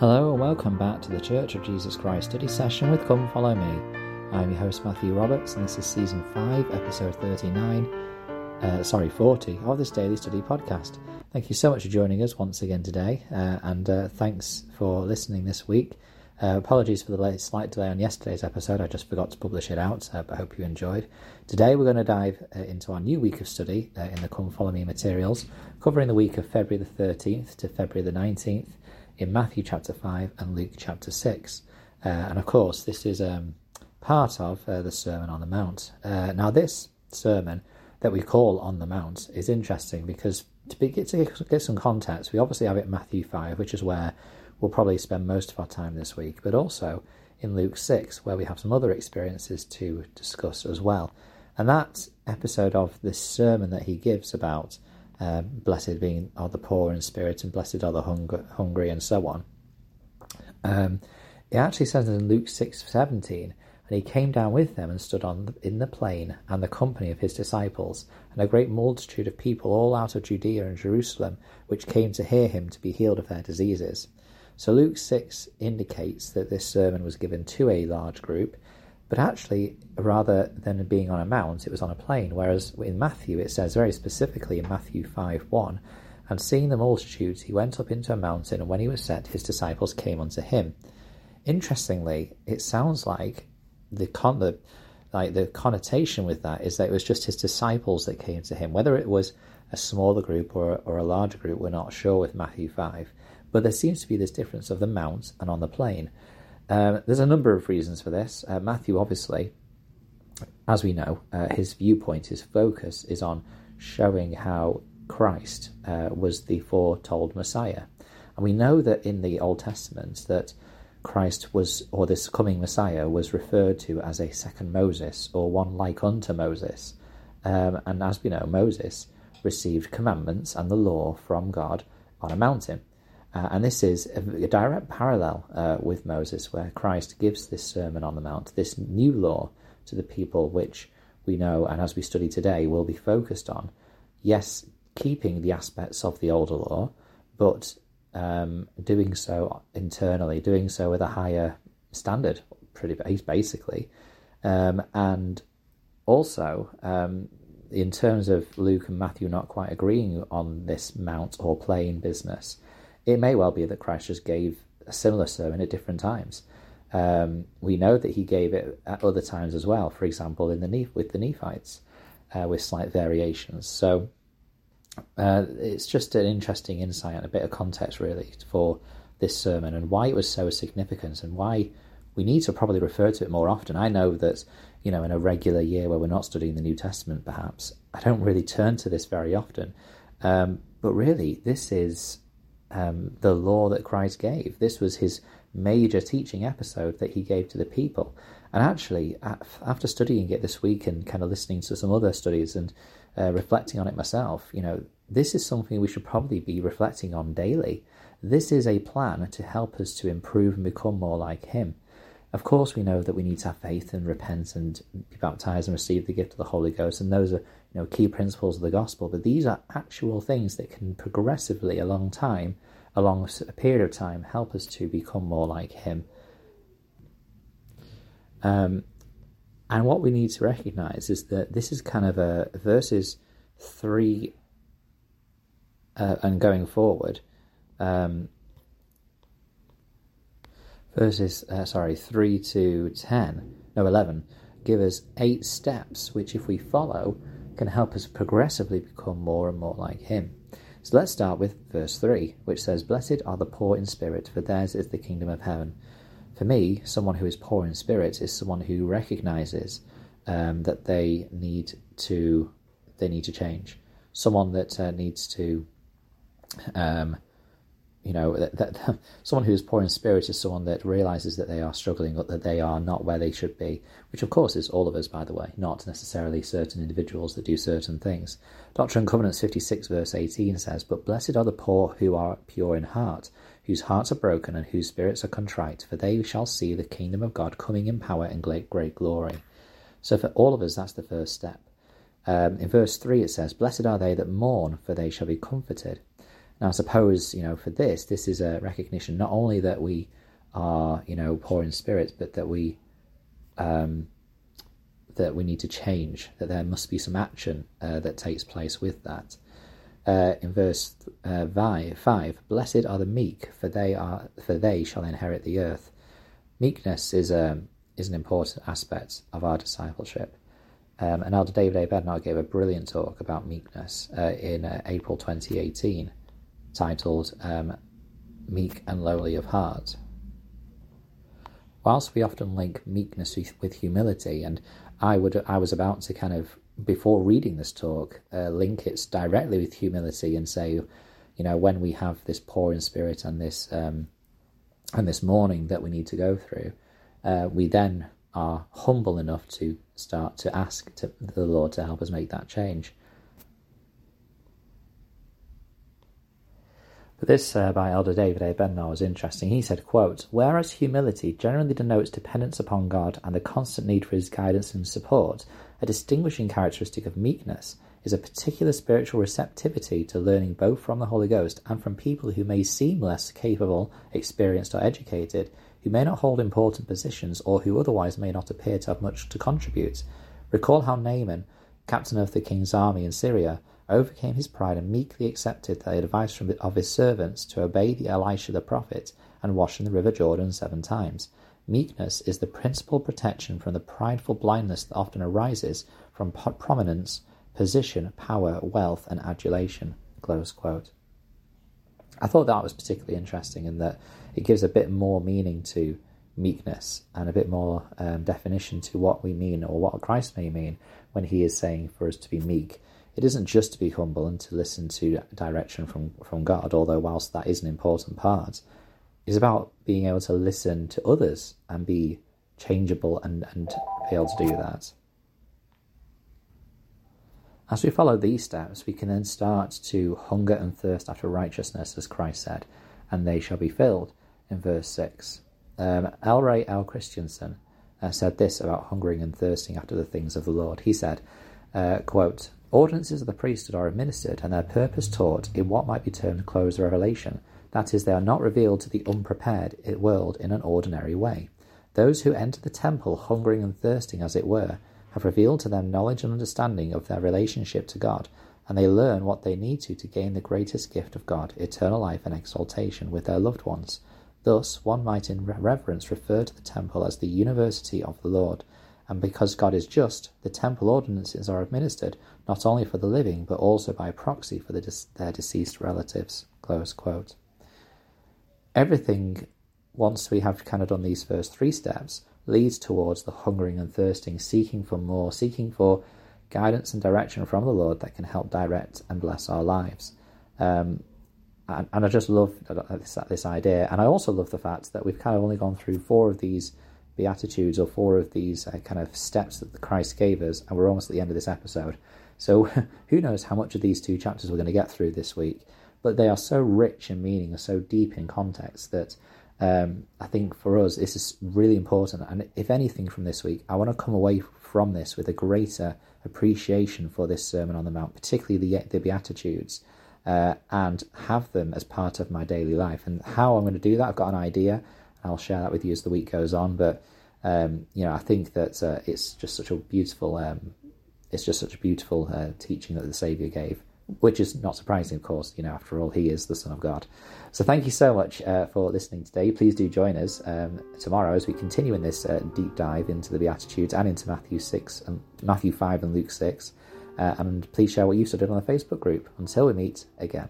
Hello and welcome back to the Church of Jesus Christ study session with Come Follow Me. I'm your host Matthew Roberts and this is season 5, episode 39, uh, sorry, 40 of this daily study podcast. Thank you so much for joining us once again today uh, and uh, thanks for listening this week. Uh, apologies for the late, slight delay on yesterday's episode, I just forgot to publish it out, uh, but I hope you enjoyed. Today we're going to dive uh, into our new week of study in the Come Follow Me materials, covering the week of February the 13th to February the 19th in Matthew chapter 5 and Luke chapter 6. Uh, and of course, this is um, part of uh, the Sermon on the Mount. Uh, now, this sermon that we call On the Mount is interesting because to, be, to get some context, we obviously have it in Matthew 5, which is where we'll probably spend most of our time this week, but also in Luke 6, where we have some other experiences to discuss as well. And that episode of this sermon that he gives about uh, blessed being are the poor in spirit, and blessed are the hung- hungry, and so on. Um, it actually says in Luke six seventeen, and he came down with them and stood on the, in the plain, and the company of his disciples, and a great multitude of people all out of Judea and Jerusalem, which came to hear him to be healed of their diseases. So Luke 6 indicates that this sermon was given to a large group, but actually, rather than being on a mount, it was on a plain. Whereas in Matthew, it says very specifically in Matthew 5 1, and seeing the multitudes, he went up into a mountain, and when he was set, his disciples came unto him. Interestingly, it sounds like the con the like the connotation with that is that it was just his disciples that came to him. Whether it was a smaller group or, or a larger group, we're not sure with Matthew 5. But there seems to be this difference of the mount and on the plain. Um, there's a number of reasons for this. Uh, Matthew, obviously, as we know, uh, his viewpoint, his focus is on showing how Christ uh, was the foretold Messiah. And we know that in the Old Testament that Christ was, or this coming Messiah, was referred to as a second Moses, or one like unto Moses. Um, and as we know, Moses received commandments and the law from God on a mountain. Uh, and this is a, direct parallel uh, with Moses, where Christ gives this Sermon on the Mount, this new law to the people, which we know, and as we study today, will be focused on, yes, keeping the aspects of the older law, but um, doing so internally, doing so with a higher standard, pretty basically. Um, and also, um, in terms of Luke and Matthew not quite agreeing on this mount or plain business, it may well be that Christ just gave a similar sermon at different times. Um, we know that he gave it at other times as well. For example, in the with the Nephites, uh, with slight variations. So uh, it's just an interesting insight and a bit of context, really, for this sermon and why it was so significant and why we need to probably refer to it more often. I know that you know in a regular year where we're not studying the New Testament, perhaps I don't really turn to this very often. Um, but really, this is um, the law that Christ gave. This was his major teaching episode that he gave to the people. And actually, after studying it this week and kind of listening to some other studies and uh, reflecting on it myself, you know, this is something we should probably be reflecting on daily. This is a plan to help us to improve and become more like him. Of course, we know that we need to have faith and repent and be baptized and receive the gift of the Holy Ghost, and those are you know key principles of the gospel. But these are actual things that can progressively, a long time, along a period of time, help us to become more like Him. Um, and what we need to recognize is that this is kind of a verses three uh, and going forward. Um, verses, uh, sorry, 3 to 10, no, 11, give us eight steps which, if we follow, can help us progressively become more and more like Him. So let's start with verse 3, which says, Blessed are the poor in spirit, for theirs is the kingdom of heaven. For me, someone who is poor in spirit is someone who recognizes um, that they need to they need to change. Someone that uh, needs to um, you know that, that someone who is poor in spirit is someone that realizes that they are struggling or that they are not where they should be which of course is all of us by the way not necessarily certain individuals that do certain things. Doctrine and covenants 56 verse 18 says but blessed are the poor who are pure in heart whose hearts are broken and whose spirits are contrite for they shall see the kingdom of god coming in power and great, great glory. So for all of us that's the first step. Um, in verse 3 it says blessed are they that mourn for they shall be comforted Now, suppose, you know, for this, this is a recognition not only that we are, you know, poor in spirit, but that we um, that we need to change, that there must be some action uh, that takes place with that. Uh, in verse uh, five, blessed are the meek, for they are for they shall inherit the earth. Meekness is a um, is an important aspect of our discipleship. Um, and Elder David A. Bednar gave a brilliant talk about meekness uh, in uh, April 2018, titled um, Meek and Lowly of Heart. Whilst we often link meekness with, humility, and I would I was about to kind of before reading this talk uh, link it directly with humility and say, you know, when we have this poor in spirit and this um, and this mourning that we need to go through, uh, we then are humble enough to start to ask to the Lord to help us make that change. This uh, by Elder David A. Bednar was interesting. He said, quote, Whereas humility generally denotes dependence upon God and the constant need for his guidance and support, a distinguishing characteristic of meekness is a particular spiritual receptivity to learning both from the Holy Ghost and from people who may seem less capable, experienced, or educated, who may not hold important positions or who otherwise may not appear to have much to contribute. Recall how Naaman, captain of the king's army in Syria, overcame his pride and meekly accepted the advice from, of his servants to obey the Elisha the prophet and wash in the river Jordan seven times. Meekness is the principal protection from the prideful blindness that often arises from prominence, position, power, wealth, and adulation. I thought that was particularly interesting in that it gives a bit more meaning to meekness and a bit more um, definition to what we mean or what Christ may mean when he is saying for us to be meek. It isn't just to be humble and to listen to direction from, from God, although whilst that is an important part, it's about being able to listen to others and be changeable and, and be able to do that. As we follow these steps, we can then start to hunger and thirst after righteousness, as Christ said, and they shall be filled in verse 6. Um, L. Ray L. Christensen uh, said this about hungering and thirsting after the things of the Lord. He said, uh, quote, Ordinances of the priesthood are administered and their purpose taught in what might be termed closed revelation. That is, they are not revealed to the unprepared world in an ordinary way. Those who enter the temple hungering and thirsting, as it were, have revealed to them knowledge and understanding of their relationship to God, and they learn what they need to to gain the greatest gift of God, eternal life and exaltation with their loved ones. Thus, one might in reverence refer to the temple as the university of the Lord, and because God is just, the temple ordinances are administered not only for the living, but also by proxy for the, their deceased relatives. Everything, once we have kind of done these first three steps, leads towards the hungering and thirsting, seeking for more, seeking for guidance and direction from the Lord that can help direct and bless our lives. Um, and, and, I just love this, this idea. And I also love the fact that we've kind of only gone through four of these Beatitudes or four of these uh, kind of steps that Christ gave us, and we're almost at the end of this episode. So who knows how much of these two chapters we're going to get through this week. But they are so rich in meaning and so deep in context that um, I think for us this is really important. And if anything from this week, I want to come away from this with a greater appreciation for this Sermon on the Mount, particularly the, the Beatitudes, uh, and have them as part of my daily life. And how I'm going to do that, I've got an idea. I'll share that with you as the week goes on. But um, you know, I think that uh, it's just such a beautiful, um, it's just such a beautiful uh, teaching that the Saviour gave, which is not surprising, of course. You know, after all, He is the Son of God. So thank you so much uh, for listening today. Please do join us um, tomorrow as we continue in this uh, deep dive into the Beatitudes and into Matthew six and Matthew five and Luke six. Uh, and please share what you've studied on the Facebook group. Until we meet again.